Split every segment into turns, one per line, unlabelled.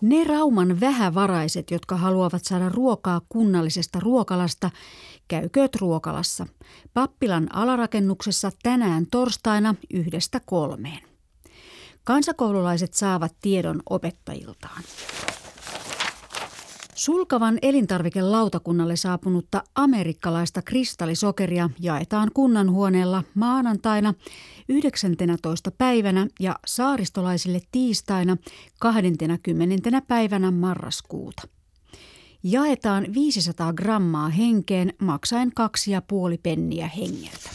Ne Rauman vähävaraiset, jotka haluavat saada ruokaa kunnallisesta ruokalasta, käykööt ruokalassa. Pappilan alarakennuksessa tänään torstaina yhdestä kolmeen. Kansakoululaiset saavat tiedon opettajiltaan. Sulkavan elintarvikelautakunnalle saapunutta amerikkalaista kristallisokeria jaetaan kunnanhuoneella maanantaina 19. päivänä ja saaristolaisille tiistaina 20. päivänä marraskuuta. Jaetaan 500 grammaa henkeen maksaen 2,5 penniä hengeltä.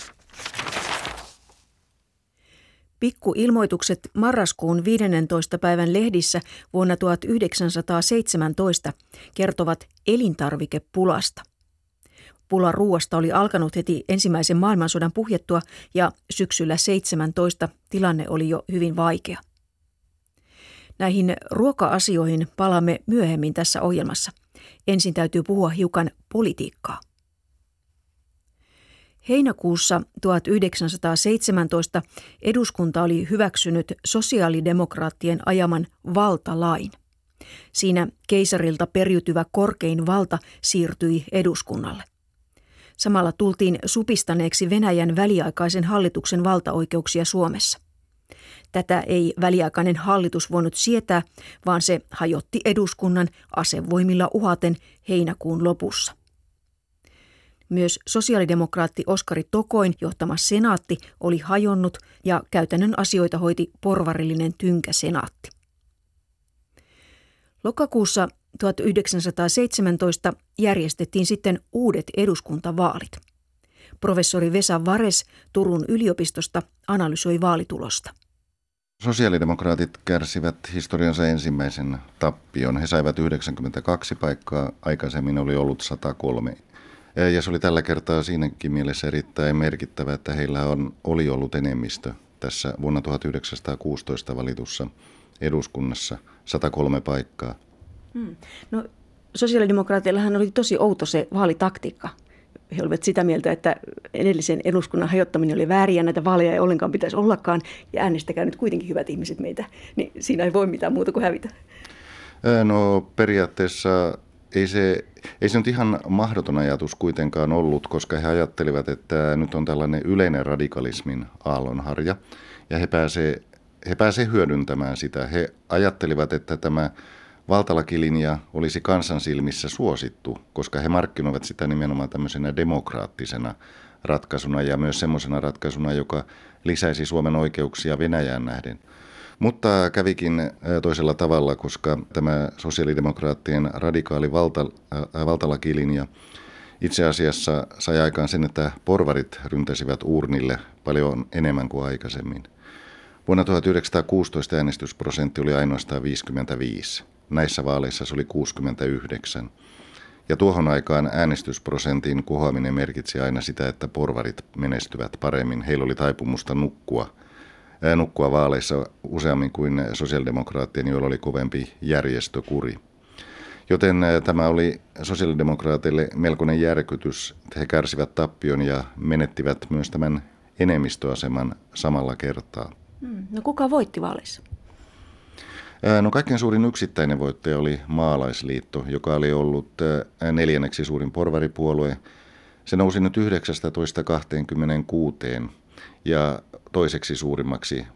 Pikkuilmoitukset marraskuun 15. päivän lehdissä vuonna 1917 kertovat elintarvikepulasta. Pula ruuasta oli alkanut heti ensimmäisen maailmansodan puhjettua ja syksyllä 17 tilanne oli jo hyvin vaikea. Näihin ruoka-asioihin palaamme myöhemmin tässä ohjelmassa. Ensin täytyy puhua hiukan politiikkaa. Heinäkuussa 1917 eduskunta oli hyväksynyt sosiaalidemokraattien ajaman valtalain. Siinä keisarilta periytyvä korkein valta siirtyi eduskunnalle. Samalla tultiin supistaneeksi Venäjän väliaikaisen hallituksen valtaoikeuksia Suomessa. Tätä ei väliaikainen hallitus voinut sietää, vaan se hajotti eduskunnan asevoimilla uhaten heinäkuun lopussa. Myös sosiaalidemokraatti Oskari Tokoin johtama senaatti oli hajonnut ja käytännön asioita hoiti porvarillinen tynkä senaatti. Lokakuussa 1917 järjestettiin sitten uudet eduskuntavaalit. Professori Vesa Vares Turun yliopistosta analysoi vaalitulosta.
Sosiaalidemokraatit kärsivät historiansa ensimmäisen tappion. He saivat 92 paikkaa, aikaisemmin oli ollut 103 ja se oli tällä kertaa siinäkin mielessä erittäin merkittävä, että heillä on, oli ollut enemmistö tässä vuonna 1916 valitussa eduskunnassa 103 paikkaa. Hmm.
No, sosiaalidemokraateillahan oli tosi outo se vaalitaktiikka. He olivat sitä mieltä, että edellisen eduskunnan hajottaminen oli väärin ja näitä vaaleja ei ollenkaan pitäisi ollakaan. Ja äänestäkää nyt kuitenkin hyvät ihmiset meitä, niin siinä ei voi mitään muuta kuin hävitä.
No periaatteessa ei se, ei se nyt ihan mahdoton ajatus kuitenkaan ollut, koska he ajattelivat, että nyt on tällainen yleinen radikalismin aallonharja ja he pääsee, he pääsee hyödyntämään sitä. He ajattelivat, että tämä valtalakilinja olisi kansan silmissä suosittu, koska he markkinoivat sitä nimenomaan tämmöisenä demokraattisena ratkaisuna ja myös semmoisena ratkaisuna, joka lisäisi Suomen oikeuksia Venäjään nähden – mutta kävikin toisella tavalla, koska tämä sosiaalidemokraattien radikaali valta, äh, valtalakilinja itse asiassa sai aikaan sen, että porvarit ryntäsivät urnille paljon enemmän kuin aikaisemmin. Vuonna 1916 äänestysprosentti oli ainoastaan 55. Näissä vaaleissa se oli 69. Ja tuohon aikaan äänestysprosentin kohoaminen merkitsi aina sitä, että porvarit menestyvät paremmin. Heillä oli taipumusta nukkua – nukkua vaaleissa useammin kuin sosiaalidemokraattien, joilla oli kovempi järjestökuri. Joten tämä oli sosiaalidemokraateille melkoinen järkytys. He kärsivät tappion ja menettivät myös tämän enemmistöaseman samalla kertaa.
Hmm. No kuka voitti vaaleissa?
No kaikkein suurin yksittäinen voittaja oli Maalaisliitto, joka oli ollut neljänneksi suurin porvaripuolue. Se nousi nyt 19-26 ja toiseksi suurimmaksi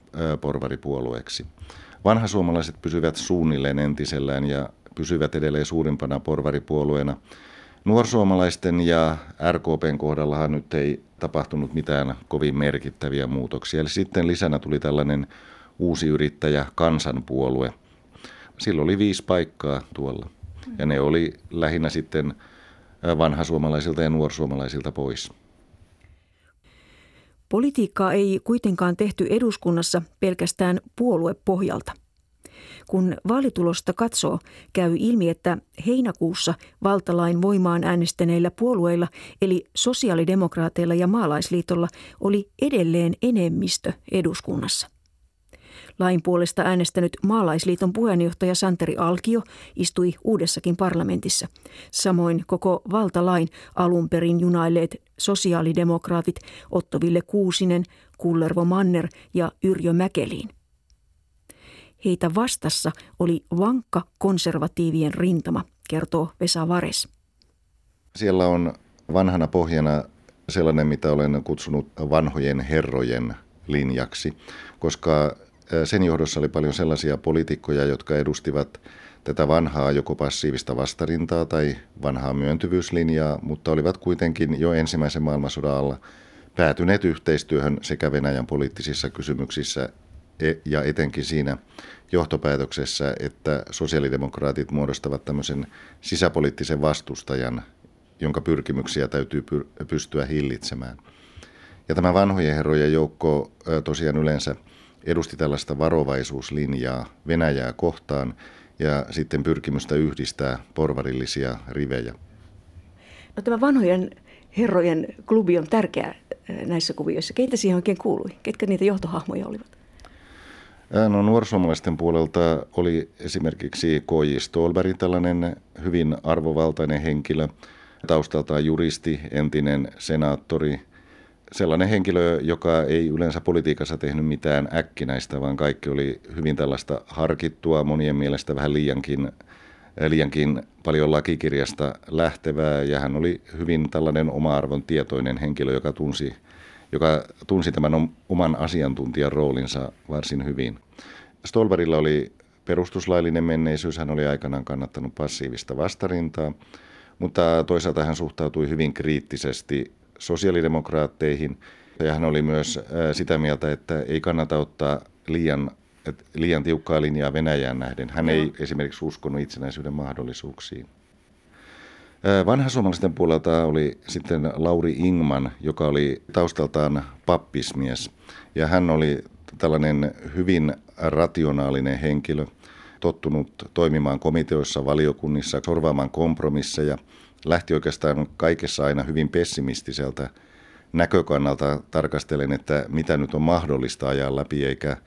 porvaripuolueeksi. Vanhasuomalaiset pysyvät suunnilleen entisellään ja pysyvät edelleen suurimpana porvaripuolueena. Nuorsuomalaisten ja RKPn kohdallahan nyt ei tapahtunut mitään kovin merkittäviä muutoksia. Eli sitten lisänä tuli tällainen uusi yrittäjä kansanpuolue. Sillä oli viisi paikkaa tuolla. Ja ne oli lähinnä sitten vanhasuomalaisilta ja nuorsuomalaisilta pois.
Politiikkaa ei kuitenkaan tehty eduskunnassa pelkästään puoluepohjalta. Kun vaalitulosta katsoo, käy ilmi, että heinäkuussa valtalain voimaan äänestäneillä puolueilla, eli sosiaalidemokraateilla ja maalaisliitolla, oli edelleen enemmistö eduskunnassa. Lain puolesta äänestänyt maalaisliiton puheenjohtaja Santeri Alkio istui uudessakin parlamentissa. Samoin koko valtalain alun perin junailleet sosiaalidemokraatit Ottoville Kuusinen, Kullervo Manner ja Yrjö Mäkeliin. heitä vastassa oli vankka konservatiivien rintama, kertoo Vesa Vares.
Siellä on vanhana pohjana sellainen, mitä olen kutsunut vanhojen herrojen linjaksi, koska sen johdossa oli paljon sellaisia poliitikkoja, jotka edustivat tätä vanhaa joko passiivista vastarintaa tai vanhaa myöntyvyyslinjaa, mutta olivat kuitenkin jo ensimmäisen maailmansodan alla päätyneet yhteistyöhön sekä Venäjän poliittisissa kysymyksissä e- ja etenkin siinä johtopäätöksessä, että sosiaalidemokraatit muodostavat tämmöisen sisäpoliittisen vastustajan, jonka pyrkimyksiä täytyy pystyä hillitsemään. Ja tämä vanhojen herrojen joukko tosiaan yleensä edusti tällaista varovaisuuslinjaa Venäjää kohtaan ja sitten pyrkimystä yhdistää porvarillisia rivejä.
No tämä vanhojen herrojen klubi on tärkeä näissä kuvioissa. Keitä siihen oikein kuului? Ketkä niitä johtohahmoja olivat?
No nuorisomaalaisten puolelta oli esimerkiksi K.J. Stolberg, tällainen hyvin arvovaltainen henkilö, taustaltaan juristi, entinen senaattori, sellainen henkilö, joka ei yleensä politiikassa tehnyt mitään äkkinäistä, vaan kaikki oli hyvin tällaista harkittua, monien mielestä vähän liiankin, liiankin paljon lakikirjasta lähtevää, ja hän oli hyvin tällainen oma-arvon tietoinen henkilö, joka tunsi joka tunsi tämän oman asiantuntijan roolinsa varsin hyvin. Stolberilla oli perustuslaillinen menneisyys, hän oli aikanaan kannattanut passiivista vastarintaa, mutta toisaalta hän suhtautui hyvin kriittisesti sosiaalidemokraatteihin ja hän oli myös sitä mieltä, että ei kannata ottaa liian, liian tiukkaa linjaa Venäjään nähden. Hän ei esimerkiksi uskonut itsenäisyyden mahdollisuuksiin. Vanhasuomalaisten puolelta oli sitten Lauri Ingman, joka oli taustaltaan pappismies. Ja hän oli tällainen hyvin rationaalinen henkilö, tottunut toimimaan komiteoissa, valiokunnissa, sorvaamaan kompromisseja. Lähti oikeastaan kaikessa aina hyvin pessimistiseltä näkökannalta tarkastelen, että mitä nyt on mahdollista ajaa läpi, eikä,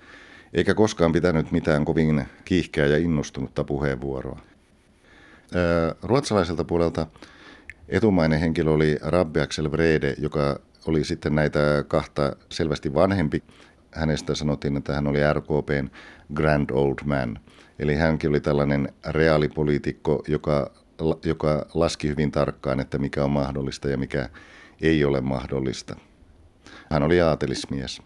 eikä koskaan pitänyt mitään kovin kiihkeää ja innostunutta puheenvuoroa. Ruotsalaiselta puolelta etumainen henkilö oli Rabbi Axel Vrede, joka oli sitten näitä kahta selvästi vanhempi. Hänestä sanottiin, että hän oli RKPn Grand Old Man. Eli hänkin oli tällainen reaalipoliitikko, joka, joka laski hyvin tarkkaan, että mikä on mahdollista ja mikä ei ole mahdollista. Hän oli aatelismies.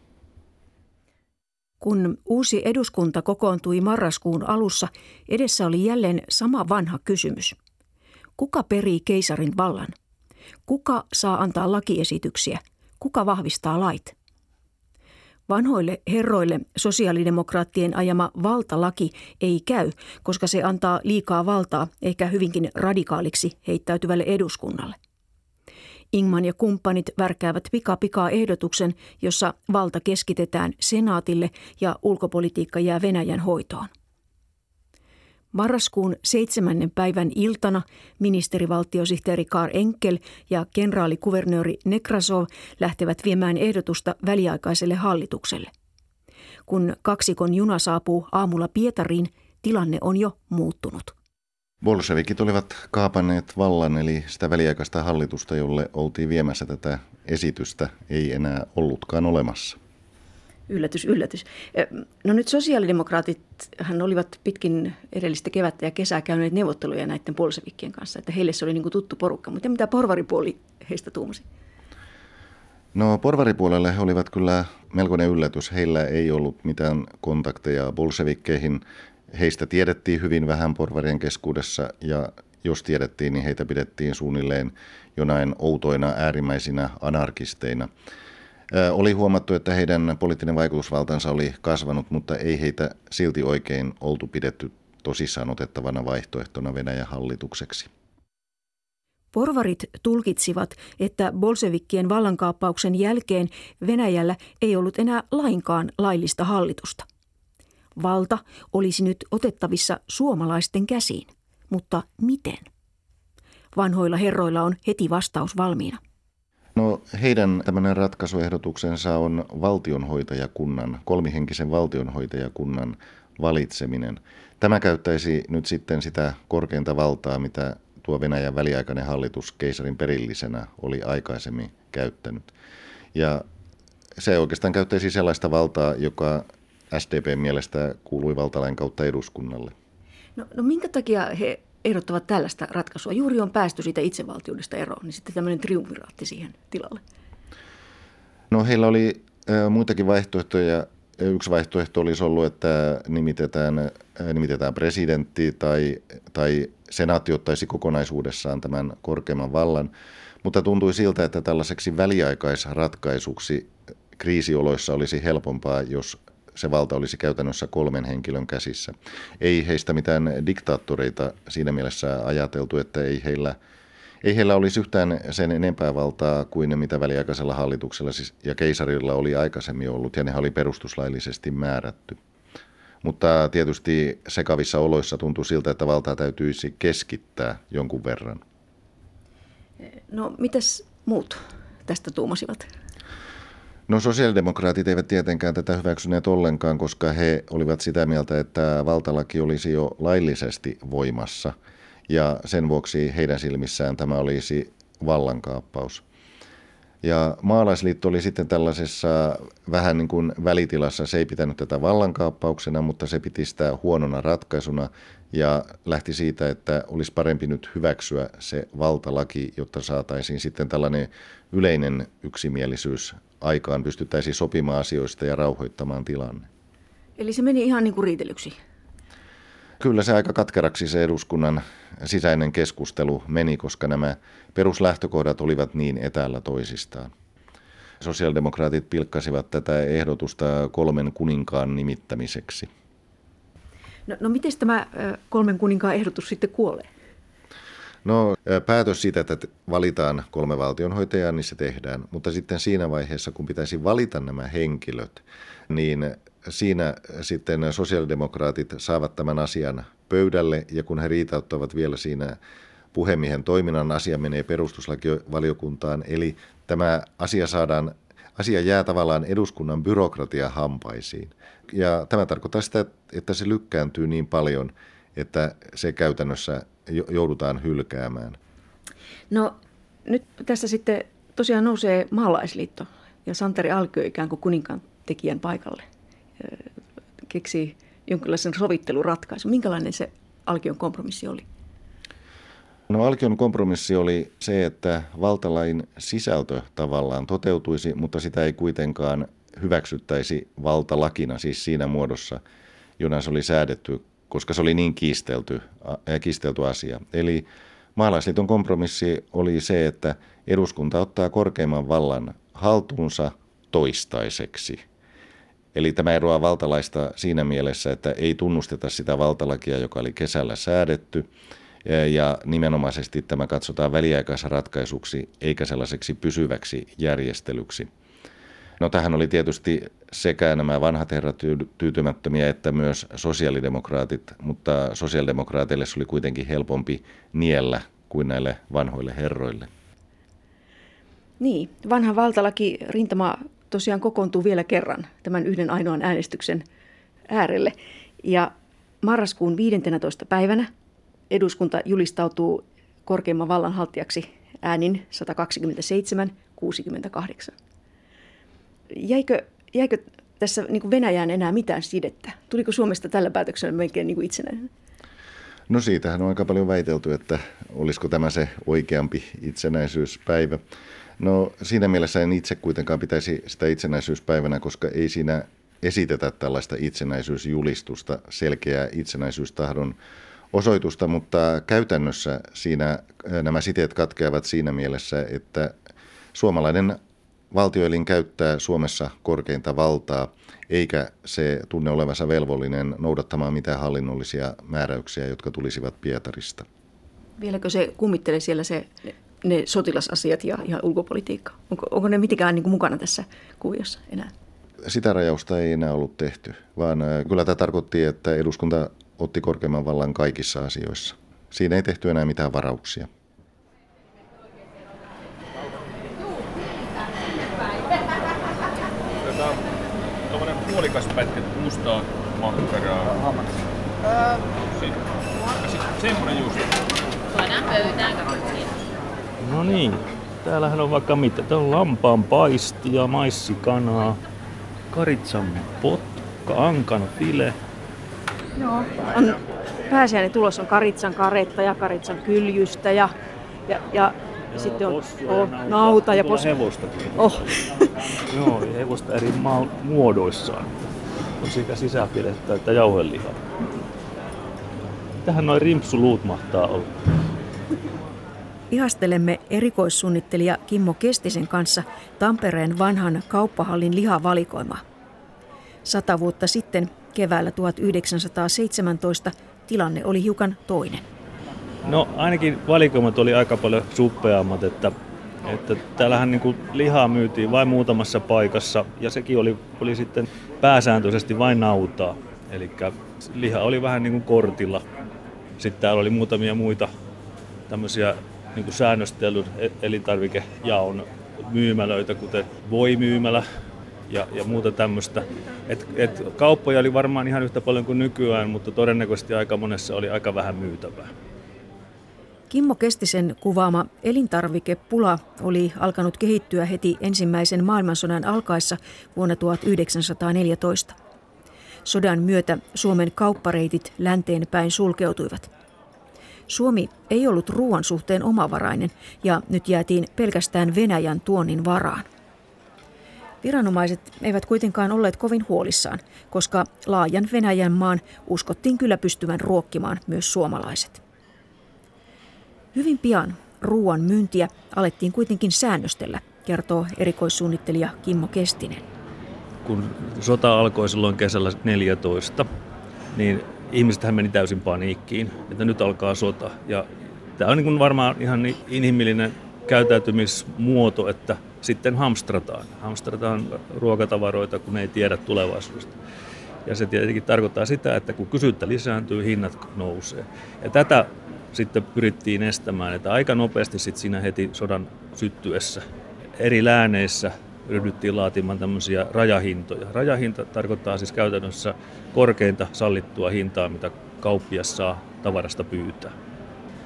Kun uusi eduskunta kokoontui marraskuun alussa, edessä oli jälleen sama vanha kysymys. Kuka perii keisarin vallan? Kuka saa antaa lakiesityksiä? Kuka vahvistaa lait? Vanhoille herroille sosiaalidemokraattien ajama valtalaki ei käy, koska se antaa liikaa valtaa ehkä hyvinkin radikaaliksi heittäytyvälle eduskunnalle. Ingman ja kumppanit värkäävät pikapikaa ehdotuksen, jossa valta keskitetään senaatille ja ulkopolitiikka jää Venäjän hoitoon. Marraskuun seitsemännen päivän iltana ministerivaltiosihteeri Kar Enkel ja kenraalikuvernööri Nekrasov lähtevät viemään ehdotusta väliaikaiselle hallitukselle. Kun kaksikon juna saapuu aamulla Pietariin, tilanne on jo muuttunut.
Bolshevikit olivat kaapanneet vallan, eli sitä väliaikaista hallitusta, jolle oltiin viemässä tätä esitystä, ei enää ollutkaan olemassa.
Yllätys, yllätys. No nyt sosiaalidemokraatit hän olivat pitkin edellistä kevättä ja kesää käyneet neuvotteluja näiden bolshevikkien kanssa, että heille se oli niin kuin tuttu porukka. Mutta mitä porvaripuoli heistä tuumasi?
No porvaripuolelle he olivat kyllä melkoinen yllätys. Heillä ei ollut mitään kontakteja bolshevikkeihin heistä tiedettiin hyvin vähän porvarien keskuudessa ja jos tiedettiin, niin heitä pidettiin suunnilleen jonain outoina äärimmäisinä anarkisteina. Oli huomattu, että heidän poliittinen vaikutusvaltansa oli kasvanut, mutta ei heitä silti oikein oltu pidetty tosissaan otettavana vaihtoehtona Venäjän hallitukseksi.
Porvarit tulkitsivat, että bolsevikkien vallankaappauksen jälkeen Venäjällä ei ollut enää lainkaan laillista hallitusta. Valta olisi nyt otettavissa suomalaisten käsiin. Mutta miten? Vanhoilla herroilla on heti vastaus valmiina.
Heidän tämmöinen ratkaisuehdotuksensa on valtionhoitajakunnan, kolmihenkisen valtionhoitajakunnan valitseminen. Tämä käyttäisi nyt sitten sitä korkeinta valtaa, mitä tuo Venäjän väliaikainen hallitus keisarin perillisenä oli aikaisemmin käyttänyt. Ja se oikeastaan käyttäisi sellaista valtaa, joka SDPn mielestä kuului valtalain kautta eduskunnalle.
No, no minkä takia he ehdottavat tällaista ratkaisua? Juuri on päästy siitä itsevaltiudesta eroon, niin sitten tämmöinen triumviraatti siihen tilalle.
No heillä oli muitakin vaihtoehtoja. Yksi vaihtoehto olisi ollut, että nimitetään, nimitetään presidentti tai, tai senaatti ottaisi kokonaisuudessaan tämän korkeimman vallan. Mutta tuntui siltä, että tällaiseksi väliaikaisratkaisuksi kriisioloissa olisi helpompaa, jos se valta olisi käytännössä kolmen henkilön käsissä. Ei heistä mitään diktaattoreita siinä mielessä ajateltu, että ei heillä, ei heillä olisi yhtään sen enempää valtaa kuin mitä väliaikaisella hallituksella siis, ja keisarilla oli aikaisemmin ollut, ja ne oli perustuslaillisesti määrätty. Mutta tietysti sekavissa oloissa tuntui siltä, että valtaa täytyisi keskittää jonkun verran.
No, mitäs muut tästä tuumasivat?
No sosiaalidemokraatit eivät tietenkään tätä hyväksyneet ollenkaan, koska he olivat sitä mieltä, että valtalaki olisi jo laillisesti voimassa ja sen vuoksi heidän silmissään tämä olisi vallankaappaus. Ja maalaisliitto oli sitten tällaisessa vähän niin kuin välitilassa. Se ei pitänyt tätä vallankaappauksena, mutta se piti sitä huonona ratkaisuna ja lähti siitä, että olisi parempi nyt hyväksyä se valtalaki, jotta saataisiin sitten tällainen yleinen yksimielisyys aikaan, pystyttäisiin sopimaan asioista ja rauhoittamaan tilanne.
Eli se meni ihan niin kuin riitelyksi?
Kyllä se aika katkeraksi se eduskunnan sisäinen keskustelu meni, koska nämä peruslähtökohdat olivat niin etäällä toisistaan. Sosiaalidemokraatit pilkkasivat tätä ehdotusta kolmen kuninkaan nimittämiseksi.
No, no miten tämä kolmen kuninkaan ehdotus sitten kuolee?
No päätös siitä, että valitaan kolme valtionhoitajaa, niin se tehdään. Mutta sitten siinä vaiheessa, kun pitäisi valita nämä henkilöt, niin siinä sitten sosiaalidemokraatit saavat tämän asian pöydälle ja kun he riitauttavat vielä siinä puhemiehen toiminnan, asia menee perustuslakivaliokuntaan. Eli tämä asia saadaan, asia jää tavallaan eduskunnan byrokratia hampaisiin. Ja tämä tarkoittaa sitä, että se lykkääntyy niin paljon, että se käytännössä joudutaan hylkäämään.
No nyt tässä sitten tosiaan nousee maalaisliitto ja Santeri Alkio ikään kuin kuninkaan tekijän paikalle. Keksi jonkinlaisen sovitteluratkaisun. Minkälainen se Alkion kompromissi oli?
No Alkion kompromissi oli se, että valtalain sisältö tavallaan toteutuisi, mutta sitä ei kuitenkaan hyväksyttäisi valtalakina, siis siinä muodossa, jona se oli säädetty, koska se oli niin kiistelty, äh, kiistelty asia. Eli maalaisliiton kompromissi oli se, että eduskunta ottaa korkeimman vallan haltuunsa toistaiseksi – Eli tämä eroaa valtalaista siinä mielessä, että ei tunnusteta sitä valtalakia, joka oli kesällä säädetty, ja nimenomaisesti tämä katsotaan väliaikaisratkaisuksi eikä sellaiseksi pysyväksi järjestelyksi. No tähän oli tietysti sekä nämä vanhat herrat tyytymättömiä että myös sosiaalidemokraatit, mutta sosiaalidemokraateille se oli kuitenkin helpompi niellä kuin näille vanhoille herroille.
Niin, vanha valtalaki rintama tosiaan kokoontuu vielä kerran tämän yhden ainoan äänestyksen äärelle. Ja marraskuun 15. päivänä eduskunta julistautuu korkeimman vallanhaltijaksi äänin 127-68. Jäikö, jäikö tässä niin Venäjään enää mitään sidettä? Tuliko Suomesta tällä päätöksellä melkein niin itsenäinen?
No siitähän on aika paljon väitelty, että olisiko tämä se oikeampi itsenäisyyspäivä. No siinä mielessä en itse kuitenkaan pitäisi sitä itsenäisyyspäivänä, koska ei siinä esitetä tällaista itsenäisyysjulistusta, selkeää itsenäisyystahdon osoitusta, mutta käytännössä siinä nämä siteet katkeavat siinä mielessä, että suomalainen valtioelin käyttää Suomessa korkeinta valtaa, eikä se tunne olevansa velvollinen noudattamaan mitään hallinnollisia määräyksiä, jotka tulisivat Pietarista.
Vieläkö se kummittelee siellä se ne sotilasasiat ja, ja ulkopolitiikka? Onko, onko ne mitenkään niin kuin mukana tässä kuviossa enää?
Sitä rajausta ei enää ollut tehty, vaan kyllä tämä tarkoitti, että eduskunta otti korkeimman vallan kaikissa asioissa. Siinä ei tehty enää mitään varauksia.
Tuommoinen puolikas pätkä mustaa makkaraa. Sitten, semmoinen just. Tuodaan pöytään, No niin, täällähän on vaikka mitä. Täällä on lampaan paistia, maissikanaa, karitsan.
Nokka ankan file.
Joo. On, pääsiäinen tulos on karitsan karetta ja karitsan kyljystä ja, ja, ja
Joo,
sitten on oh,
nautaa.
nauta ja
Tuolla
pos...
hevostakin.
Oh.
Joo, ja hevosta eri ma- muodoissaan. On sekä sisäpidettä että jauhelihaa. Tähän noin rimpsuluut mahtaa olla.
Ihastelemme erikoissuunnittelija Kimmo Kestisen kanssa Tampereen vanhan kauppahallin lihavalikoimaa. Sata vuotta sitten, keväällä 1917, tilanne oli hiukan toinen.
No ainakin valikoimat oli aika paljon suppeammat, että, että täällähän niin kuin lihaa myytiin vain muutamassa paikassa ja sekin oli, oli sitten pääsääntöisesti vain nautaa. Eli liha oli vähän niin kuin kortilla. Sitten täällä oli muutamia muita tämmöisiä niin kuin säännöstelyn e- elintarvikejaon myymälöitä, kuten voimyymälä ja, ja muuta tämmöistä. Et, et kauppoja oli varmaan ihan yhtä paljon kuin nykyään, mutta todennäköisesti aika monessa oli aika vähän myytävää.
Kimmo Kestisen kuvaama elintarvikepula oli alkanut kehittyä heti ensimmäisen maailmansodan alkaessa vuonna 1914. Sodan myötä Suomen kauppareitit länteen päin sulkeutuivat. Suomi ei ollut ruoan suhteen omavarainen ja nyt jäätiin pelkästään Venäjän tuonnin varaan. Viranomaiset eivät kuitenkaan olleet kovin huolissaan, koska laajan Venäjän maan uskottiin kyllä pystyvän ruokkimaan myös suomalaiset. Hyvin pian ruoan myyntiä alettiin kuitenkin säännöstellä, kertoo erikoissuunnittelija Kimmo Kestinen.
Kun sota alkoi silloin kesällä 14, niin ihmisethän meni täysin paniikkiin, että nyt alkaa sota. Ja tämä on niin varmaan ihan inhimillinen käyttäytymismuoto, että sitten hamstrataan. Hamstrataan ruokatavaroita, kun ei tiedä tulevaisuudesta. Ja se tietenkin tarkoittaa sitä, että kun kysyntä lisääntyy, hinnat nousee. Ja tätä sitten pyrittiin estämään, että aika nopeasti sitten siinä heti sodan syttyessä eri lääneissä ryhdyttiin laatimaan tämmöisiä rajahintoja. Rajahinta tarkoittaa siis käytännössä korkeinta sallittua hintaa, mitä kauppias saa tavarasta pyytää.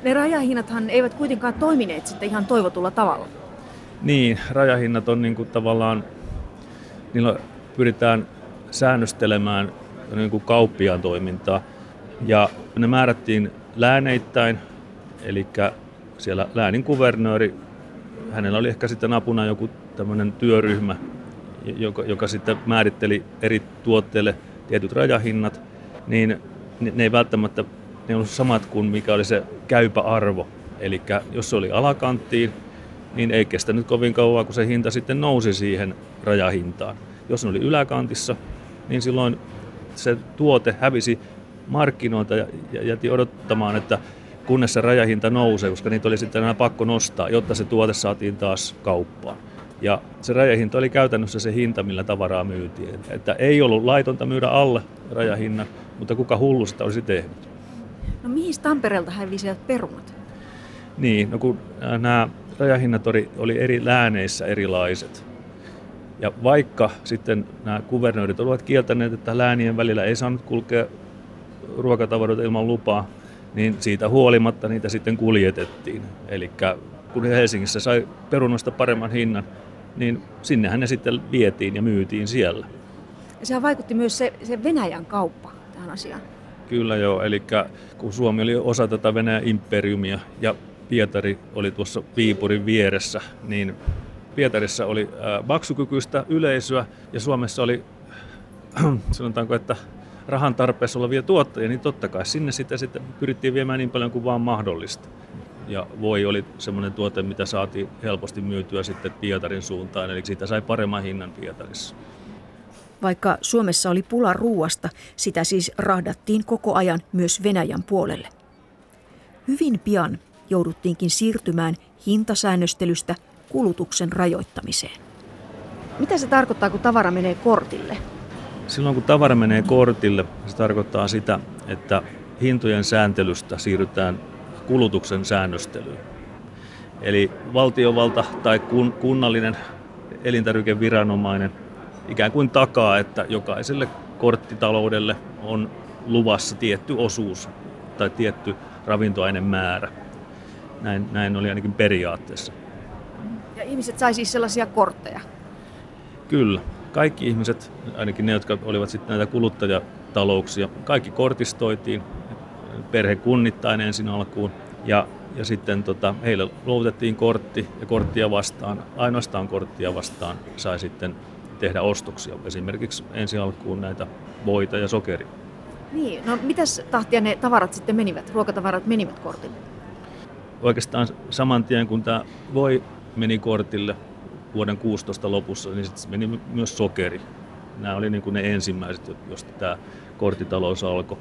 Ne rajahinnathan eivät kuitenkaan toimineet sitten ihan toivotulla tavalla.
Niin, rajahinnat on niin kuin tavallaan, niillä pyritään säännöstelemään niin kuin kauppiaan toimintaa. Ja ne määrättiin lääneittäin, eli siellä läänin kuvernööri, hänellä oli ehkä sitten apuna joku tämmöinen työryhmä, joka, joka sitten määritteli eri tuotteille tietyt rajahinnat, niin ne ei välttämättä ne ollut samat kuin mikä oli se käypä arvo. Eli jos se oli alakanttiin, niin ei kestänyt kovin kauan, kun se hinta sitten nousi siihen rajahintaan. Jos ne oli yläkantissa, niin silloin se tuote hävisi markkinoilta ja jäti odottamaan, että kunnes se rajahinta nousee, koska niitä oli sitten enää pakko nostaa, jotta se tuote saatiin taas kauppaan. Ja se rajahinta oli käytännössä se hinta, millä tavaraa myytiin. Että ei ollut laitonta myydä alle rajahinnan, mutta kuka hullu sitä olisi tehnyt.
No mihin Tampereelta hävisivät perunat?
Niin, no kun nämä rajahinnat oli, oli eri lääneissä erilaiset. Ja vaikka sitten nämä kuvernöörit olivat kieltäneet, että läänien välillä ei saanut kulkea ruokatavaroita ilman lupaa, niin siitä huolimatta niitä sitten kuljetettiin. Eli kun Helsingissä sai perunoista paremman hinnan, niin sinnehän ne sitten vietiin ja myytiin siellä.
Ja sehän vaikutti myös se, se Venäjän kauppa tähän asiaan.
Kyllä joo, eli kun Suomi oli osa tätä Venäjän imperiumia ja Pietari oli tuossa Viipurin vieressä, niin Pietarissa oli maksukykyistä yleisöä ja Suomessa oli, sanotaanko, että rahan tarpeessa olevia tuottajia, niin totta kai sinne sitten, sitten pyrittiin viemään niin paljon kuin vaan mahdollista. Ja voi oli semmoinen tuote, mitä saatiin helposti myytyä sitten Pietarin suuntaan, eli siitä sai paremman hinnan Pietarissa.
Vaikka Suomessa oli pula ruuasta, sitä siis rahdattiin koko ajan myös Venäjän puolelle. Hyvin pian jouduttiinkin siirtymään hintasäännöstelystä kulutuksen rajoittamiseen.
Mitä se tarkoittaa, kun tavara menee kortille?
Silloin kun tavara menee kortille, se tarkoittaa sitä, että hintojen sääntelystä siirrytään kulutuksen säännöstelyyn. Eli valtiovalta tai kun, kunnallinen elintarvikeviranomainen ikään kuin takaa, että jokaiselle korttitaloudelle on luvassa tietty osuus tai tietty ravintoainemäärä. Näin, näin oli ainakin periaatteessa.
Ja ihmiset sai siis sellaisia kortteja?
Kyllä. kaikki ihmiset, ainakin ne, jotka olivat sitten näitä kuluttajatalouksia, kaikki kortistoitiin perhekunnittain ensin alkuun. Ja, ja sitten tota, heille luovutettiin kortti ja korttia vastaan, ainoastaan korttia vastaan sai sitten tehdä ostoksia. Esimerkiksi ensi alkuun näitä voita ja sokeria.
Niin, no mitäs tahtia ne tavarat sitten menivät, ruokatavarat menivät kortille?
Oikeastaan saman tien kun tämä voi meni kortille vuoden 16 lopussa, niin sitten meni myös sokeri. Nämä oli niin kuin ne ensimmäiset, joista tämä korttitalous alkoi.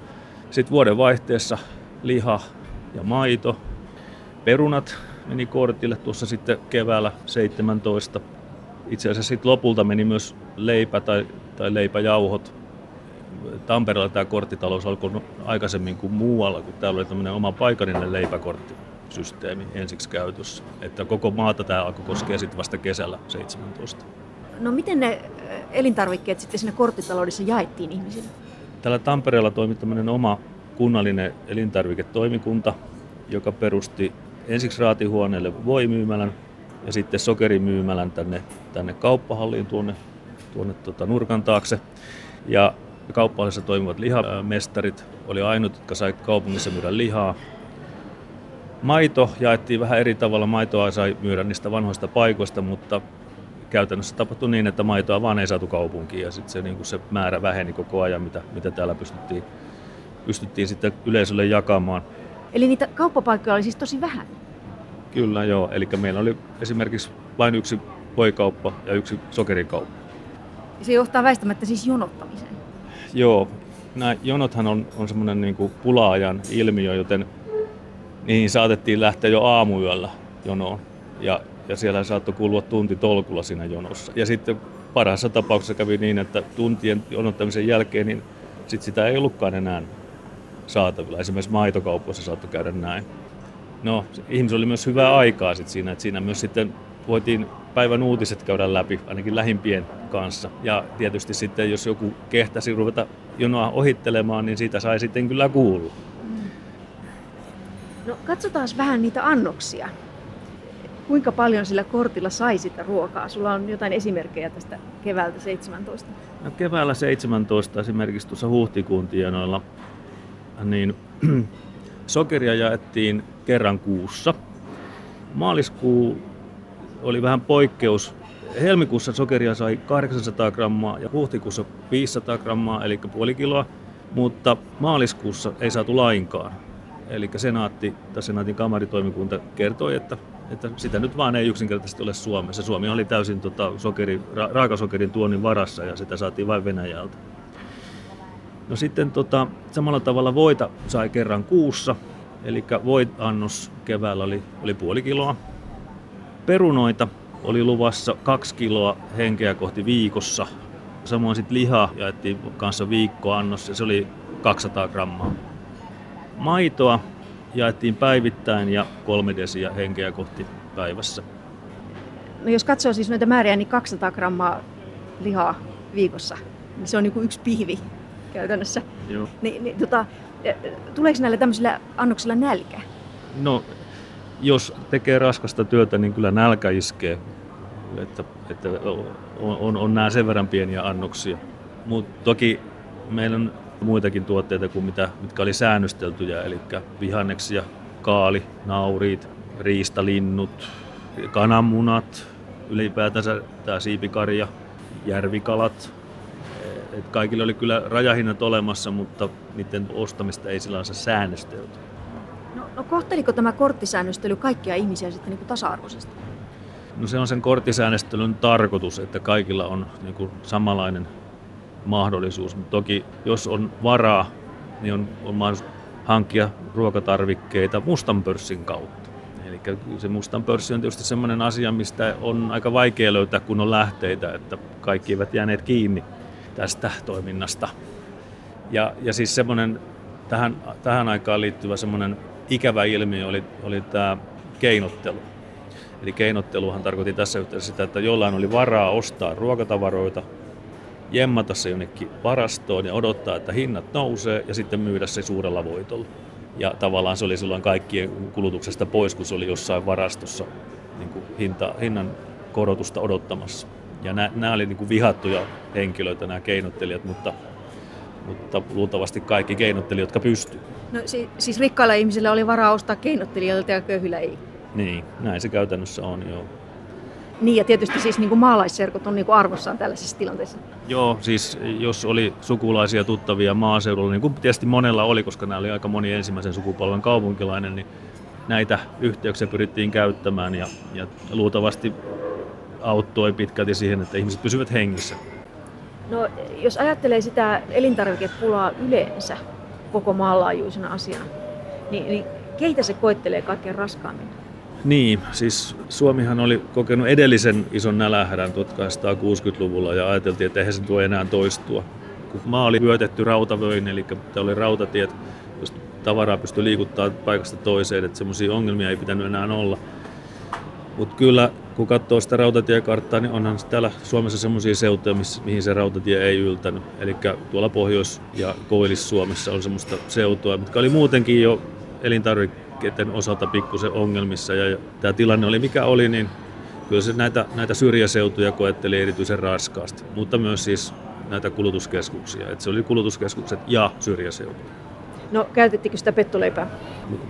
Sitten vuoden vaihteessa liha ja maito. Perunat meni kortille tuossa sitten keväällä 17. Itse asiassa sitten lopulta meni myös leipä tai, tai leipäjauhot. Tampereella tämä korttitalous alkoi aikaisemmin kuin muualla, kun täällä oli tämmöinen oma paikallinen leipäkorttisysteemi ensiksi käytössä. Että koko maata tämä alkoi koskea sitten vasta kesällä 17.
No miten ne elintarvikkeet sitten siinä korttitaloudessa jaettiin ihmisille?
Täällä Tampereella toimi tämmöinen oma kunnallinen elintarviketoimikunta, joka perusti ensiksi raatihuoneelle voimyymälän ja sitten sokerimyymälän tänne, tänne kauppahalliin tuonne, tuonne tota nurkan taakse. Ja kauppahallissa toimivat lihamestarit oli ainut, jotka sai kaupungissa myydä lihaa. Maito jaettiin vähän eri tavalla. Maitoa sai myydä niistä vanhoista paikoista, mutta käytännössä tapahtui niin, että maitoa vaan ei saatu kaupunkiin ja sitten se, niin se määrä väheni koko ajan, mitä, mitä täällä pystyttiin, pystyttiin sitten yleisölle jakamaan.
Eli niitä kauppapaikkoja oli siis tosi vähän?
Kyllä joo, eli meillä oli esimerkiksi vain yksi voikauppa ja yksi sokerikauppa.
Se johtaa väistämättä siis jonottamiseen?
Joo, nämä jonothan on, on semmoinen niin pula-ajan ilmiö, joten niihin saatettiin lähteä jo aamuyöllä jonoon. Ja ja siellä saattoi kulua tunti tolkulla siinä jonossa. Ja sitten parhaassa tapauksessa kävi niin, että tuntien jonottamisen jälkeen niin sit sitä ei ollutkaan enää saatavilla. Esimerkiksi maitokaupassa saattoi käydä näin. No, ihmisillä oli myös hyvää aikaa sit siinä, että siinä myös sitten voitiin päivän uutiset käydä läpi, ainakin lähimpien kanssa. Ja tietysti sitten, jos joku kehtäsi ruveta jonoa ohittelemaan, niin siitä sai sitten kyllä kuulla.
No katsotaan vähän niitä annoksia kuinka paljon sillä kortilla sai sitä ruokaa? Sulla on jotain esimerkkejä tästä keväältä 17.
No keväällä 17 esimerkiksi tuossa huhtikuun tienoilla, niin sokeria jaettiin kerran kuussa. Maaliskuu oli vähän poikkeus. Helmikuussa sokeria sai 800 grammaa ja huhtikuussa 500 grammaa, eli puoli kiloa, mutta maaliskuussa ei saatu lainkaan. Eli senaatti, tai senaatin kamaritoimikunta kertoi, että että sitä nyt vaan ei yksinkertaisesti ole Suomessa. Suomi oli täysin tota, sokeri, ra- raakasokerin tuonnin varassa ja sitä saatiin vain Venäjältä. No sitten tota, samalla tavalla voita sai kerran kuussa, eli voitannos keväällä oli, oli puoli kiloa. Perunoita oli luvassa kaksi kiloa henkeä kohti viikossa. Samoin sitten liha jaettiin kanssa viikkoannos ja se oli 200 grammaa. Maitoa jaettiin päivittäin ja kolme desiä henkeä kohti päivässä.
No jos katsoo siis näitä määriä, niin 200 grammaa lihaa viikossa, niin se on niin kuin yksi pihvi käytännössä.
Joo.
Ni, niin, tota, e, tuleeko näillä tämmöisillä annoksilla nälkä?
No, jos tekee raskasta työtä, niin kyllä nälkä iskee. Että, että on, on, on nämä sen verran pieniä annoksia. Mutta toki meillä on muitakin tuotteita kuin mitä, mitkä oli säännösteltyjä, eli vihanneksia, kaali, nauriit, riistalinnut, kananmunat, ylipäätänsä tämä siipikarja, järvikalat. Et kaikille oli kyllä rajahinnat olemassa, mutta niiden ostamista ei sillä säännöstelty.
No, no kohteliko tämä korttisäännöstely kaikkia ihmisiä sitten niin kuin tasa-arvoisesti?
No se on sen korttisäännöstelyn tarkoitus, että kaikilla on niin kuin samanlainen mahdollisuus. Mutta toki jos on varaa, niin on, on mahdollisuus hankkia ruokatarvikkeita mustan pörssin kautta. Eli se mustan pörssi on tietysti sellainen asia, mistä on aika vaikea löytää kunnon lähteitä, että kaikki eivät jääneet kiinni tästä toiminnasta. Ja, ja siis semmoinen tähän, tähän aikaan liittyvä semmoinen ikävä ilmiö oli, oli tämä keinottelu. Eli keinotteluhan tarkoitti tässä yhteydessä sitä, että jollain oli varaa ostaa ruokatavaroita jemmata se jonnekin varastoon ja odottaa, että hinnat nousee ja sitten myydä se suurella voitolla. Ja tavallaan se oli silloin kaikkien kulutuksesta pois, kun se oli jossain varastossa niin kuin hinta, hinnan korotusta odottamassa. Ja nämä, nämä oli niin kuin vihattuja henkilöitä, nämä keinottelijat, mutta, mutta luultavasti kaikki keinottelijat, jotka pystyivät.
No, si- siis rikkailla ihmisillä oli varaa ostaa keinottelijoilta ja köyhillä ei.
Niin, näin se käytännössä on, joo.
Niin, ja tietysti siis niin kuin maalaisserkut on niin kuin arvossaan tällaisessa tilanteessa.
Joo, siis jos oli sukulaisia tuttavia maaseudulla, niin kuin tietysti monella oli, koska nämä oli aika moni ensimmäisen sukupolven kaupunkilainen, niin näitä yhteyksiä pyrittiin käyttämään ja, ja luultavasti auttoi pitkälti siihen, että ihmiset pysyvät hengissä.
No, jos ajattelee sitä elintarvikepulaa yleensä koko maanlaajuisena asiana, niin, niin keitä se koettelee kaikkein raskaammin?
Niin, siis Suomihan oli kokenut edellisen ison nälähärän 1860-luvulla ja ajateltiin, että eihän se tuo enää toistua. Kun maa oli vyötetty rautavöin, eli oli rautatiet, jos tavaraa pystyi liikuttaa paikasta toiseen, että semmoisia ongelmia ei pitänyt enää olla. Mutta kyllä, kun katsoo sitä rautatiekarttaa, niin onhan täällä Suomessa semmoisia seutuja, mihin se rautatie ei yltänyt. Eli tuolla Pohjois- ja Koillis-Suomessa on semmoista seutua, mitkä oli muutenkin jo elintarvikkeiden osalta pikkusen ongelmissa. Ja tämä tilanne oli mikä oli, niin kyllä se näitä, näitä syrjäseutuja koetteli erityisen raskaasti, mutta myös siis näitä kulutuskeskuksia. Et se oli kulutuskeskukset ja syrjäseutu.
No, käytettikö sitä pettuleipää?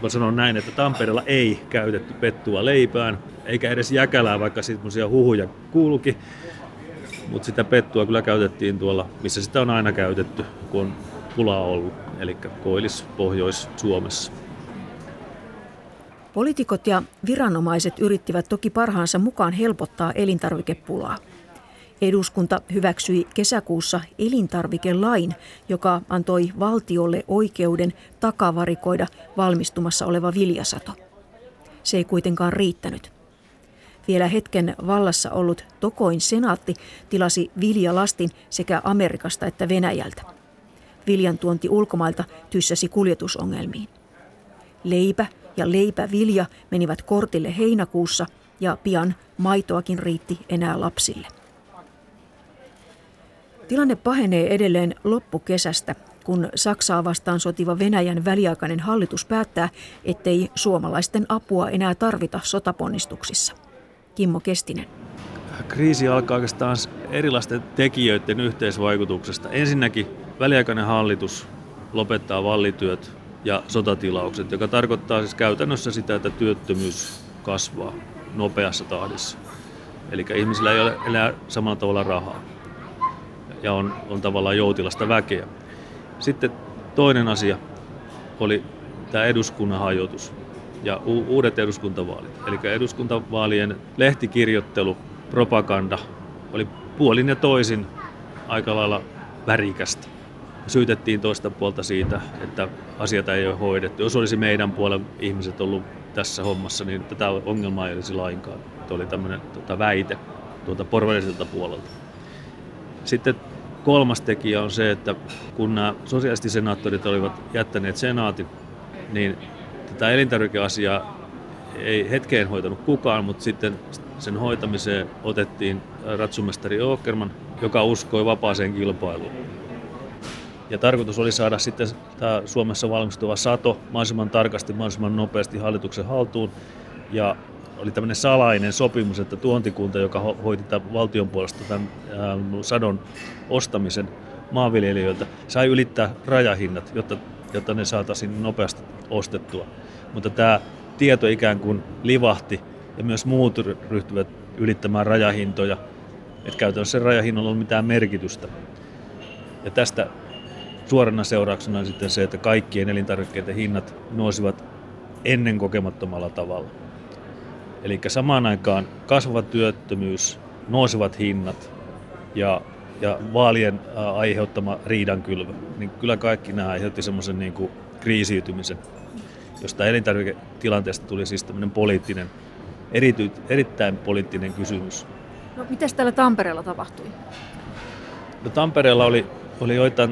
Mä sanon näin, että Tampereella ei käytetty pettua leipään, eikä edes jäkälää, vaikka semmoisia huhuja kuulukin. Mutta sitä pettua kyllä käytettiin tuolla, missä sitä on aina käytetty, kun on pulaa ollut, eli Koilis Pohjois-Suomessa.
Poliitikot ja viranomaiset yrittivät toki parhaansa mukaan helpottaa elintarvikepulaa. Eduskunta hyväksyi kesäkuussa elintarvikelain, joka antoi valtiolle oikeuden takavarikoida valmistumassa oleva viljasato. Se ei kuitenkaan riittänyt. Vielä hetken vallassa ollut Tokoin senaatti tilasi viljalastin sekä Amerikasta että Venäjältä. Viljan tuonti ulkomailta tyssäsi kuljetusongelmiin. Leipä ja leipävilja menivät kortille heinäkuussa ja pian maitoakin riitti enää lapsille. Tilanne pahenee edelleen loppukesästä, kun Saksaa vastaan sotiva Venäjän väliaikainen hallitus päättää, ettei suomalaisten apua enää tarvita sotaponnistuksissa. Kimmo Kestinen.
Kriisi alkaa oikeastaan erilaisten tekijöiden yhteisvaikutuksesta. Ensinnäkin väliaikainen hallitus lopettaa vallityöt ja sotatilaukset, joka tarkoittaa siis käytännössä sitä, että työttömyys kasvaa nopeassa tahdissa. Eli ihmisillä ei ole enää samalla tavalla rahaa ja on, on tavallaan joutilasta väkeä. Sitten toinen asia oli tämä eduskunnan hajotus ja u- uudet eduskuntavaalit. Eli eduskuntavaalien lehtikirjoittelu, propaganda oli puolin ja toisin aika lailla värikästä. Syytettiin toista puolta siitä, että asiat ei ole hoidettu. Jos olisi meidän puolen ihmiset ollut tässä hommassa, niin tätä ongelmaa ei olisi lainkaan. Tuo oli tämmöinen tuota, väite tuolta porvalliselta puolelta. Sitten kolmas tekijä on se, että kun nämä sosialistisenaattorit olivat jättäneet senaatin, niin tätä elintarvikeasiaa ei hetkeen hoitanut kukaan, mutta sitten sen hoitamiseen otettiin ratsumestari Åkerman, joka uskoi vapaaseen kilpailuun. Ja tarkoitus oli saada sitten tämä Suomessa valmistuva sato mahdollisimman tarkasti, mahdollisimman nopeasti hallituksen haltuun. Ja oli tämmöinen salainen sopimus, että tuontikunta, joka hoiti tämän valtion puolesta tämän sadon ostamisen maanviljelijöiltä, sai ylittää rajahinnat, jotta, jotta ne saataisiin nopeasti ostettua. Mutta tämä tieto ikään kuin livahti ja myös muut ryhtyvät ylittämään rajahintoja, että käytännössä rajahinnalla on mitään merkitystä. Ja tästä suorana seurauksena on sitten se, että kaikkien elintarvikkeiden hinnat nousivat ennen kokemattomalla tavalla. Eli samaan aikaan kasvava työttömyys, nousevat hinnat ja, ja vaalien aiheuttama riidankylvö, niin kyllä kaikki nämä aiheutti semmoisen niin kuin kriisiytymisen, josta elintarviketilanteesta tuli siis tämmöinen poliittinen, erity, erittäin poliittinen kysymys.
No, mitä täällä Tampereella tapahtui?
No, Tampereella oli, oli joitain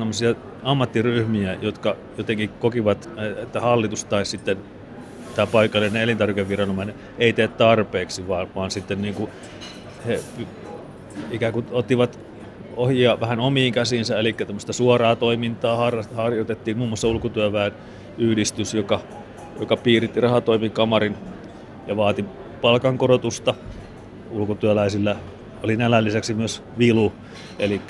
ammattiryhmiä, jotka jotenkin kokivat, että hallitus tai sitten tämä paikallinen elintarvikeviranomainen ei tee tarpeeksi, vaan, vaan sitten niin kuin he ikään kuin ottivat ohjia vähän omiin käsiinsä, eli tämmöistä suoraa toimintaa harjoitettiin. Muun muassa ulkotyöväen yhdistys, joka, joka piiritti rahatoimikamarin ja vaati palkankorotusta. Ulkotyöläisillä oli nälän lisäksi myös vilu, eli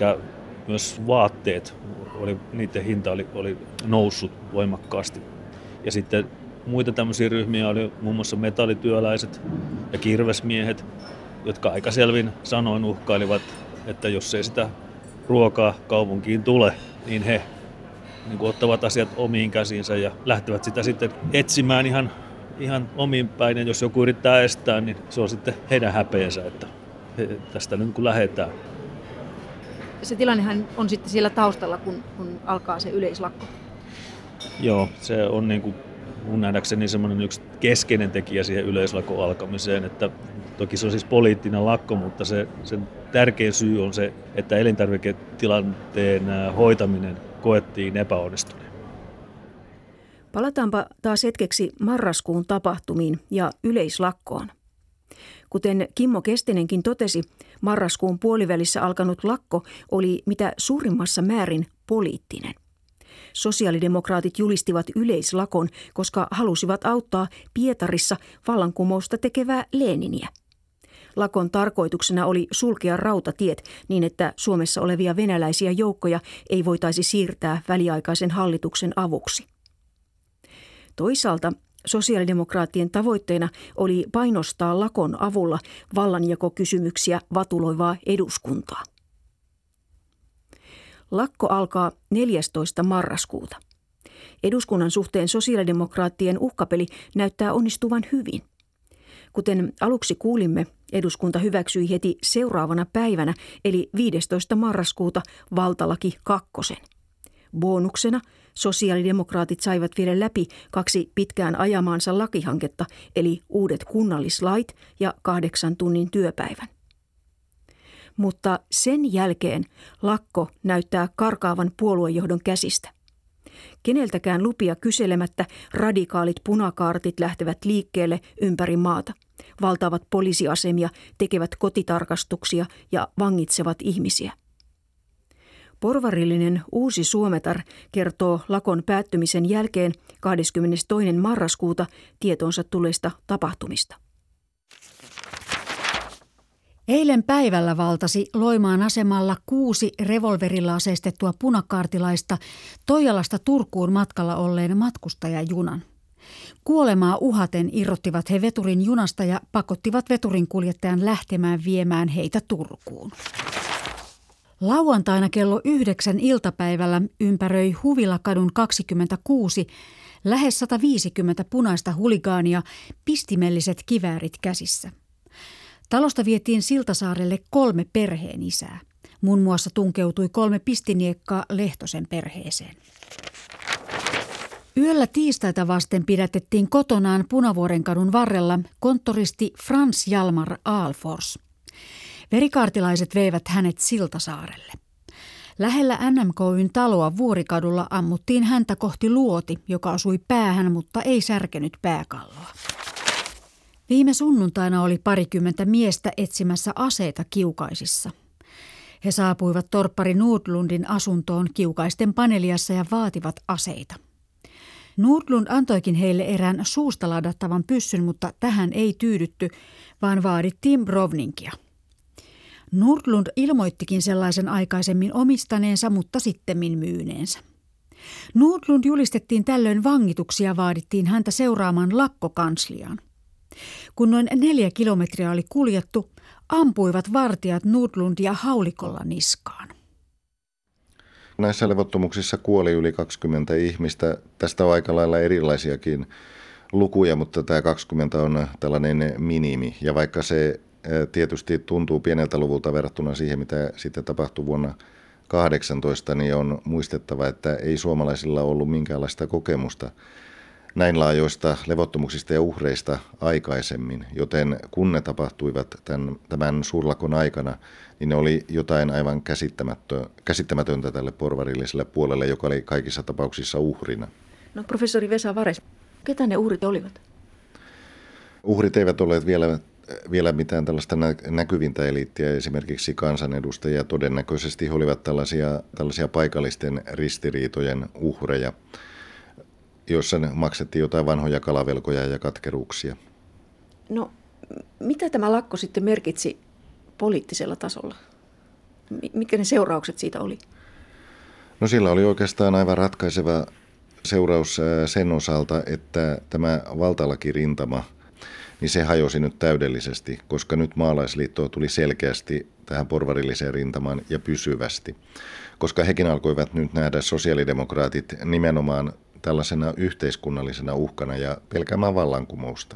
myös vaatteet, oli, niiden hinta oli, oli noussut voimakkaasti. Ja sitten muita tämmöisiä ryhmiä oli muun muassa metallityöläiset ja kirvesmiehet, jotka aika selvin sanoin uhkailivat, että jos ei sitä ruokaa kaupunkiin tule, niin he niin kuin ottavat asiat omiin käsiinsä ja lähtevät sitä sitten etsimään ihan, ihan omiin päin. Ja jos joku yrittää estää, niin se on sitten heidän häpeensä, että tästä nyt kun lähdetään.
Se tilannehan on sitten siellä taustalla, kun, kun alkaa se yleislakko.
Joo, se on niin kuin mun nähdäkseni semmoinen yksi keskeinen tekijä siihen yleislakon alkamiseen, että toki se on siis poliittinen lakko, mutta se, sen tärkein syy on se, että elintarviketilanteen hoitaminen koettiin epäonnistuneen.
Palataanpa taas hetkeksi marraskuun tapahtumiin ja yleislakkoon. Kuten Kimmo Kestinenkin totesi, marraskuun puolivälissä alkanut lakko oli mitä suurimmassa määrin poliittinen. Sosiaalidemokraatit julistivat yleislakon, koska halusivat auttaa Pietarissa vallankumousta tekevää Leniniä. Lakon tarkoituksena oli sulkea rautatiet niin, että Suomessa olevia venäläisiä joukkoja ei voitaisi siirtää väliaikaisen hallituksen avuksi. Toisaalta sosiaalidemokraattien tavoitteena oli painostaa lakon avulla vallanjakokysymyksiä vatuloivaa eduskuntaa. Lakko alkaa 14. marraskuuta. Eduskunnan suhteen sosiaalidemokraattien uhkapeli näyttää onnistuvan hyvin. Kuten aluksi kuulimme, eduskunta hyväksyi heti seuraavana päivänä, eli 15. marraskuuta, valtalaki kakkosen. Bonuksena sosiaalidemokraatit saivat vielä läpi kaksi pitkään ajamaansa lakihanketta, eli uudet kunnallislait ja kahdeksan tunnin työpäivän mutta sen jälkeen lakko näyttää karkaavan puoluejohdon käsistä. Keneltäkään lupia kyselemättä radikaalit punakaartit lähtevät liikkeelle ympäri maata. Valtaavat poliisiasemia, tekevät kotitarkastuksia ja vangitsevat ihmisiä. Porvarillinen Uusi Suometar kertoo lakon päättymisen jälkeen 22. marraskuuta tietonsa tulleista tapahtumista.
Eilen päivällä valtasi Loimaan asemalla kuusi revolverilla aseistettua punakaartilaista Toijalasta Turkuun matkalla olleen matkustajajunan. Kuolemaa uhaten irrottivat he veturin junasta ja pakottivat veturin kuljettajan lähtemään viemään heitä Turkuun. Lauantaina kello yhdeksän iltapäivällä ympäröi Huvilakadun 26 lähes 150 punaista huligaania pistimelliset kiväärit käsissä – Talosta vietiin Siltasaarelle kolme perheen isää. Muun muassa tunkeutui kolme pistiniekkaa Lehtosen perheeseen. Yöllä tiistaita vasten pidätettiin kotonaan Punavuorenkadun varrella konttoristi Frans Jalmar Aalfors. Verikaartilaiset veivät hänet Siltasaarelle. Lähellä NMKyn taloa Vuorikadulla ammuttiin häntä kohti luoti, joka osui päähän, mutta ei särkenyt pääkalloa. Viime sunnuntaina oli parikymmentä miestä etsimässä aseita kiukaisissa. He saapuivat torppari Nordlundin asuntoon kiukaisten paneliassa ja vaativat aseita. Nordlund antoikin heille erään suusta ladattavan pyssyn, mutta tähän ei tyydytty, vaan vaadittiin Brovninkia. Nordlund ilmoittikin sellaisen aikaisemmin omistaneensa, mutta sittemmin myyneensä. Nordlund julistettiin tällöin vangituksi ja vaadittiin häntä seuraamaan lakkokansliaan. Kun noin neljä kilometriä oli kuljettu, ampuivat vartijat Nudlundia haulikolla niskaan.
Näissä levottomuuksissa kuoli yli 20 ihmistä. Tästä on aika lailla erilaisiakin lukuja, mutta tämä 20 on tällainen minimi. Ja vaikka se tietysti tuntuu pieneltä luvulta verrattuna siihen, mitä sitten tapahtui vuonna 18, niin on muistettava, että ei suomalaisilla ollut minkäänlaista kokemusta näin laajoista levottomuuksista ja uhreista aikaisemmin, joten kun ne tapahtuivat tämän, tämän suurlakon aikana, niin ne oli jotain aivan käsittämätöntä tälle porvarilliselle puolelle, joka oli kaikissa tapauksissa uhrina.
No professori Vesa Vares, ketä ne uhrit olivat?
Uhrit eivät olleet vielä vielä mitään tällaista näkyvintä eliittiä, esimerkiksi kansanedustajia. Todennäköisesti he olivat tällaisia, tällaisia paikallisten ristiriitojen uhreja joissa maksettiin jotain vanhoja kalavelkoja ja katkeruuksia.
No, mitä tämä lakko sitten merkitsi
poliittisella tasolla? Mitkä ne seuraukset siitä oli?
No sillä oli oikeastaan aivan ratkaiseva seuraus sen osalta, että tämä valtalakirintama, niin se hajosi nyt täydellisesti, koska nyt maalaisliitto tuli selkeästi tähän porvarilliseen rintamaan ja pysyvästi. Koska hekin alkoivat nyt nähdä sosiaalidemokraatit nimenomaan tällaisena yhteiskunnallisena uhkana ja pelkäämään vallankumousta.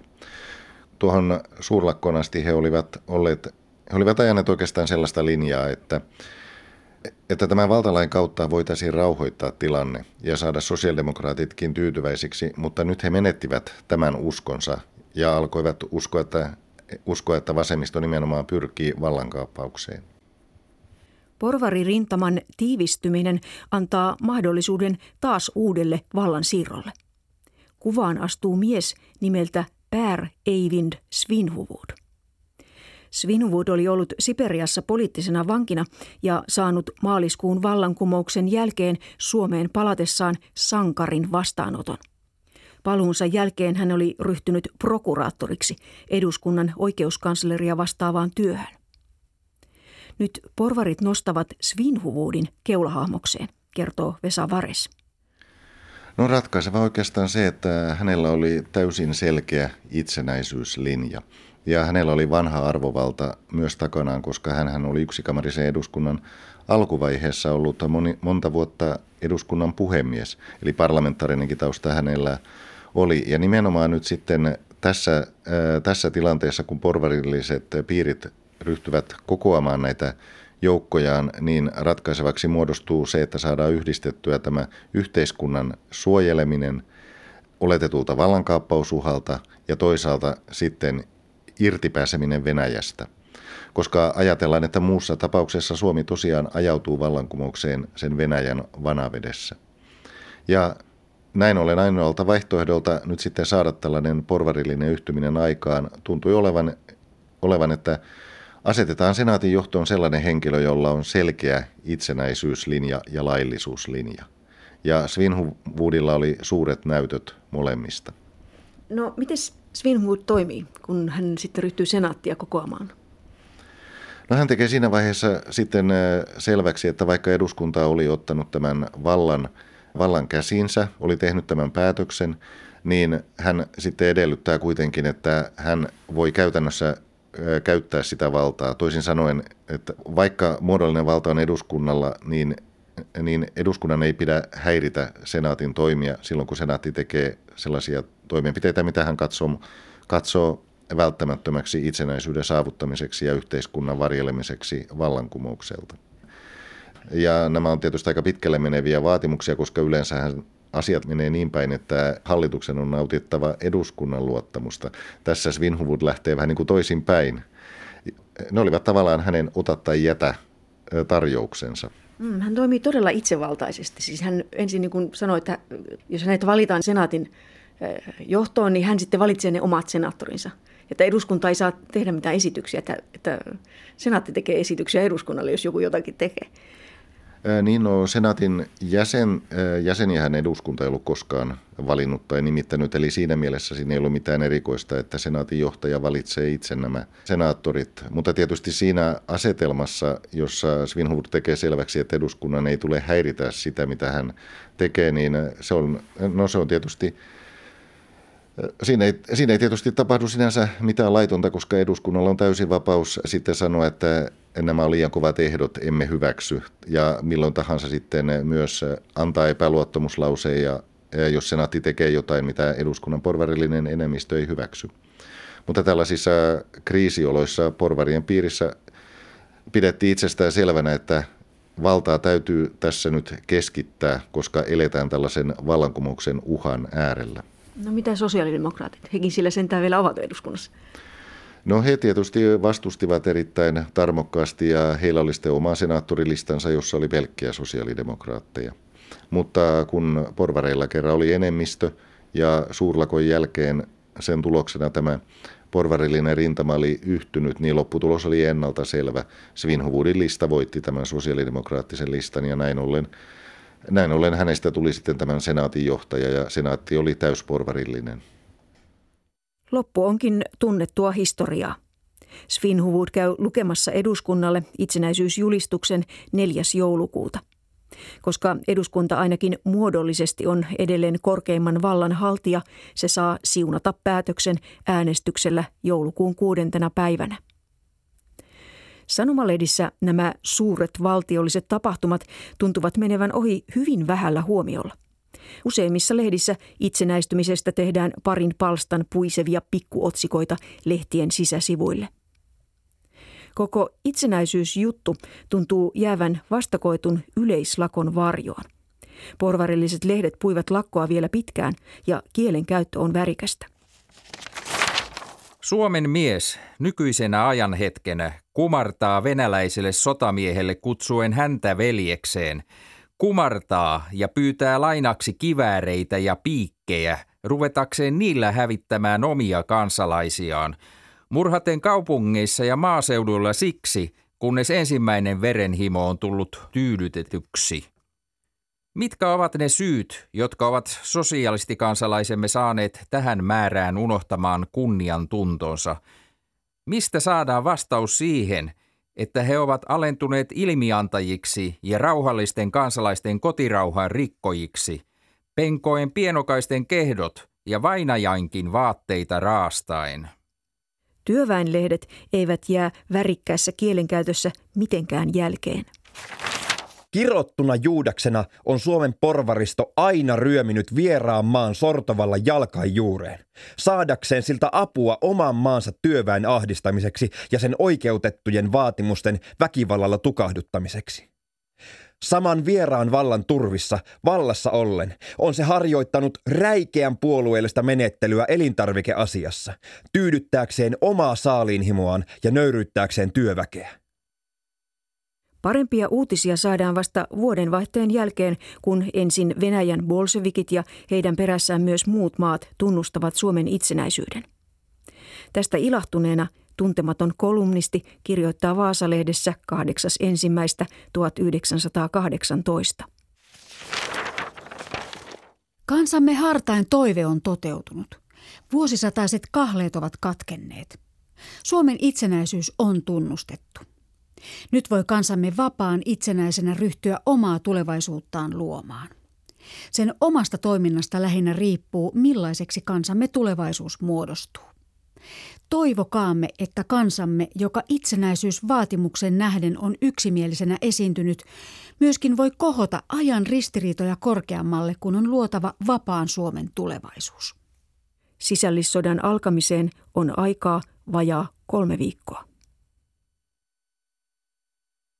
Tuohon suurlakkoon asti he olivat olleet, he olivat ajaneet oikeastaan sellaista linjaa, että että tämän valtalain kautta voitaisiin rauhoittaa tilanne ja saada sosiaalidemokraatitkin tyytyväisiksi, mutta nyt he menettivät tämän uskonsa ja alkoivat uskoa, että, uskoa, että vasemmisto nimenomaan pyrkii vallankaappaukseen.
Porvari-rintaman tiivistyminen antaa mahdollisuuden taas uudelle vallansiirrolle. Kuvaan astuu mies nimeltä Per Eivind Svinhuvud. Svinhuvud oli ollut Siperiassa poliittisena vankina ja saanut maaliskuun vallankumouksen jälkeen Suomeen palatessaan sankarin vastaanoton. Paluunsa jälkeen hän oli ryhtynyt prokuraattoriksi eduskunnan oikeuskansleria vastaavaan työhön. Nyt porvarit nostavat Svinhuvudin keulahahmokseen, kertoo Vesa Vares.
No ratkaiseva oikeastaan se, että hänellä oli täysin selkeä itsenäisyyslinja. Ja hänellä oli vanha arvovalta myös takanaan, koska hän oli yksikamarisen eduskunnan alkuvaiheessa ollut moni, monta vuotta eduskunnan puhemies. Eli parlamentaarinenkin tausta hänellä oli. Ja nimenomaan nyt sitten tässä, ää, tässä tilanteessa, kun porvarilliset piirit ryhtyvät kokoamaan näitä joukkojaan, niin ratkaisevaksi muodostuu se, että saadaan yhdistettyä tämä yhteiskunnan suojeleminen oletetulta vallankaappausuhalta ja toisaalta sitten irtipääseminen Venäjästä. Koska ajatellaan, että muussa tapauksessa Suomi tosiaan ajautuu vallankumoukseen sen Venäjän vanavedessä. Ja näin ollen ainoalta vaihtoehdolta nyt sitten saada tällainen porvarillinen yhtyminen aikaan tuntui olevan, olevan että asetetaan senaatin johtoon sellainen henkilö, jolla on selkeä itsenäisyyslinja ja laillisuuslinja. Ja Svinhuvudilla oli suuret näytöt molemmista.
No, miten Svinhuvud toimii, kun hän sitten ryhtyy senaattia kokoamaan?
No hän tekee siinä vaiheessa sitten selväksi, että vaikka eduskunta oli ottanut tämän vallan, vallan käsinsä, oli tehnyt tämän päätöksen, niin hän sitten edellyttää kuitenkin, että hän voi käytännössä käyttää sitä valtaa. Toisin sanoen, että vaikka muodollinen valta on eduskunnalla, niin, niin eduskunnan ei pidä häiritä senaatin toimia silloin, kun senaatti tekee sellaisia toimenpiteitä, mitä hän katsoo, katsoo välttämättömäksi itsenäisyyden saavuttamiseksi ja yhteiskunnan varjelemiseksi vallankumoukselta. Ja nämä on tietysti aika pitkälle meneviä vaatimuksia, koska yleensähän asiat menee niin päin, että hallituksen on nautittava eduskunnan luottamusta. Tässä Svinhuvud lähtee vähän niin kuin toisin päin. Ne olivat tavallaan hänen ota tai jätä tarjouksensa.
Mm, hän toimii todella itsevaltaisesti. Siis hän ensin niin kuin sanoi, että jos hänet valitaan senaatin johtoon, niin hän sitten valitsee ne omat senaattorinsa. Että eduskunta ei saa tehdä mitään esityksiä, että, että senaatti tekee esityksiä eduskunnalle, jos joku jotakin tekee.
Niin no, senaatin jäsen, jäseniähän eduskunta ei ollut koskaan valinnut tai nimittänyt, eli siinä mielessä siinä ei ollut mitään erikoista, että senaatin johtaja valitsee itse nämä senaattorit. Mutta tietysti siinä asetelmassa, jossa Svinhuvud tekee selväksi, että eduskunnan ei tule häiritä sitä, mitä hän tekee, niin se on, no se on tietysti Siinä ei, siinä ei tietysti tapahdu sinänsä mitään laitonta, koska eduskunnalla on täysin vapaus sitten sanoa, että nämä on liian kovat ehdot, emme hyväksy. Ja milloin tahansa sitten myös antaa epäluottamuslauseen ja, jos senaatti tekee jotain, mitä eduskunnan porvarillinen enemmistö ei hyväksy. Mutta tällaisissa kriisioloissa porvarien piirissä pidettiin itsestään selvänä, että valtaa täytyy tässä nyt keskittää, koska eletään tällaisen vallankumouksen uhan äärellä.
No mitä sosiaalidemokraatit? Hekin sillä sentään vielä ovat eduskunnassa.
No he tietysti vastustivat erittäin tarmokkaasti ja heillä oli sitten oma senaattorilistansa, jossa oli pelkkiä sosiaalidemokraatteja. Mutta kun porvareilla kerran oli enemmistö ja suurlakon jälkeen sen tuloksena tämä porvarillinen rintama oli yhtynyt, niin lopputulos oli ennalta selvä. Svinhuvudin lista voitti tämän sosiaalidemokraattisen listan ja näin ollen, näin ollen hänestä tuli sitten tämän senaatin johtaja ja senaatti oli täysporvarillinen.
Loppu onkin tunnettua historiaa.
Svinhuvud käy lukemassa eduskunnalle itsenäisyysjulistuksen 4. joulukuuta. Koska eduskunta ainakin muodollisesti on edelleen korkeimman vallan haltija, se saa siunata päätöksen äänestyksellä joulukuun kuudentena päivänä. Sanomalehdissä nämä suuret valtiolliset tapahtumat tuntuvat menevän ohi hyvin vähällä huomiolla. Useimmissa lehdissä itsenäistymisestä tehdään parin palstan puisevia pikkuotsikoita lehtien sisäsivuille. Koko itsenäisyysjuttu tuntuu jäävän vastakoitun yleislakon varjoon. Porvarilliset lehdet puivat lakkoa vielä pitkään ja kielen käyttö on värikästä.
Suomen mies nykyisenä ajanhetkenä kumartaa venäläiselle sotamiehelle kutsuen häntä veljekseen. Kumartaa ja pyytää lainaksi kivääreitä ja piikkejä, ruvetakseen niillä hävittämään omia kansalaisiaan. Murhaten kaupungeissa ja maaseudulla siksi, kunnes ensimmäinen verenhimo on tullut tyydytetyksi. Mitkä ovat ne syyt, jotka ovat sosialistikansalaisemme saaneet tähän määrään unohtamaan kunnian tuntonsa? Mistä saadaan vastaus siihen, että he ovat alentuneet ilmiantajiksi ja rauhallisten kansalaisten kotirauhan rikkojiksi, penkoen pienokaisten kehdot ja vainajainkin vaatteita raastaen?
Työväenlehdet eivät jää värikkäässä kielenkäytössä mitenkään jälkeen.
Kirottuna juudaksena on Suomen porvaristo aina ryöminyt vieraan maan sortovalla jalkain juureen, saadakseen siltä apua oman maansa työväen ahdistamiseksi ja sen oikeutettujen vaatimusten väkivallalla tukahduttamiseksi. Saman vieraan vallan turvissa, vallassa ollen, on se harjoittanut räikeän puolueellista menettelyä elintarvikeasiassa, tyydyttääkseen omaa saaliinhimoaan ja nöyryyttääkseen työväkeä.
Parempia uutisia saadaan vasta vuodenvaihteen jälkeen, kun ensin Venäjän bolsevikit ja heidän perässään myös muut maat tunnustavat Suomen itsenäisyyden. Tästä ilahtuneena tuntematon kolumnisti kirjoittaa Vaasalehdessä 8.1.1918.
Kansamme hartain toive on toteutunut. Vuosisataiset kahleet ovat katkenneet. Suomen itsenäisyys on tunnustettu. Nyt voi kansamme vapaan itsenäisenä ryhtyä omaa tulevaisuuttaan luomaan. Sen omasta toiminnasta lähinnä riippuu, millaiseksi kansamme tulevaisuus muodostuu. Toivokaamme, että kansamme, joka itsenäisyysvaatimuksen nähden on yksimielisenä esiintynyt, myöskin voi kohota ajan ristiriitoja korkeammalle, kun on luotava vapaan Suomen tulevaisuus.
Sisällissodan alkamiseen on aikaa vajaa kolme viikkoa.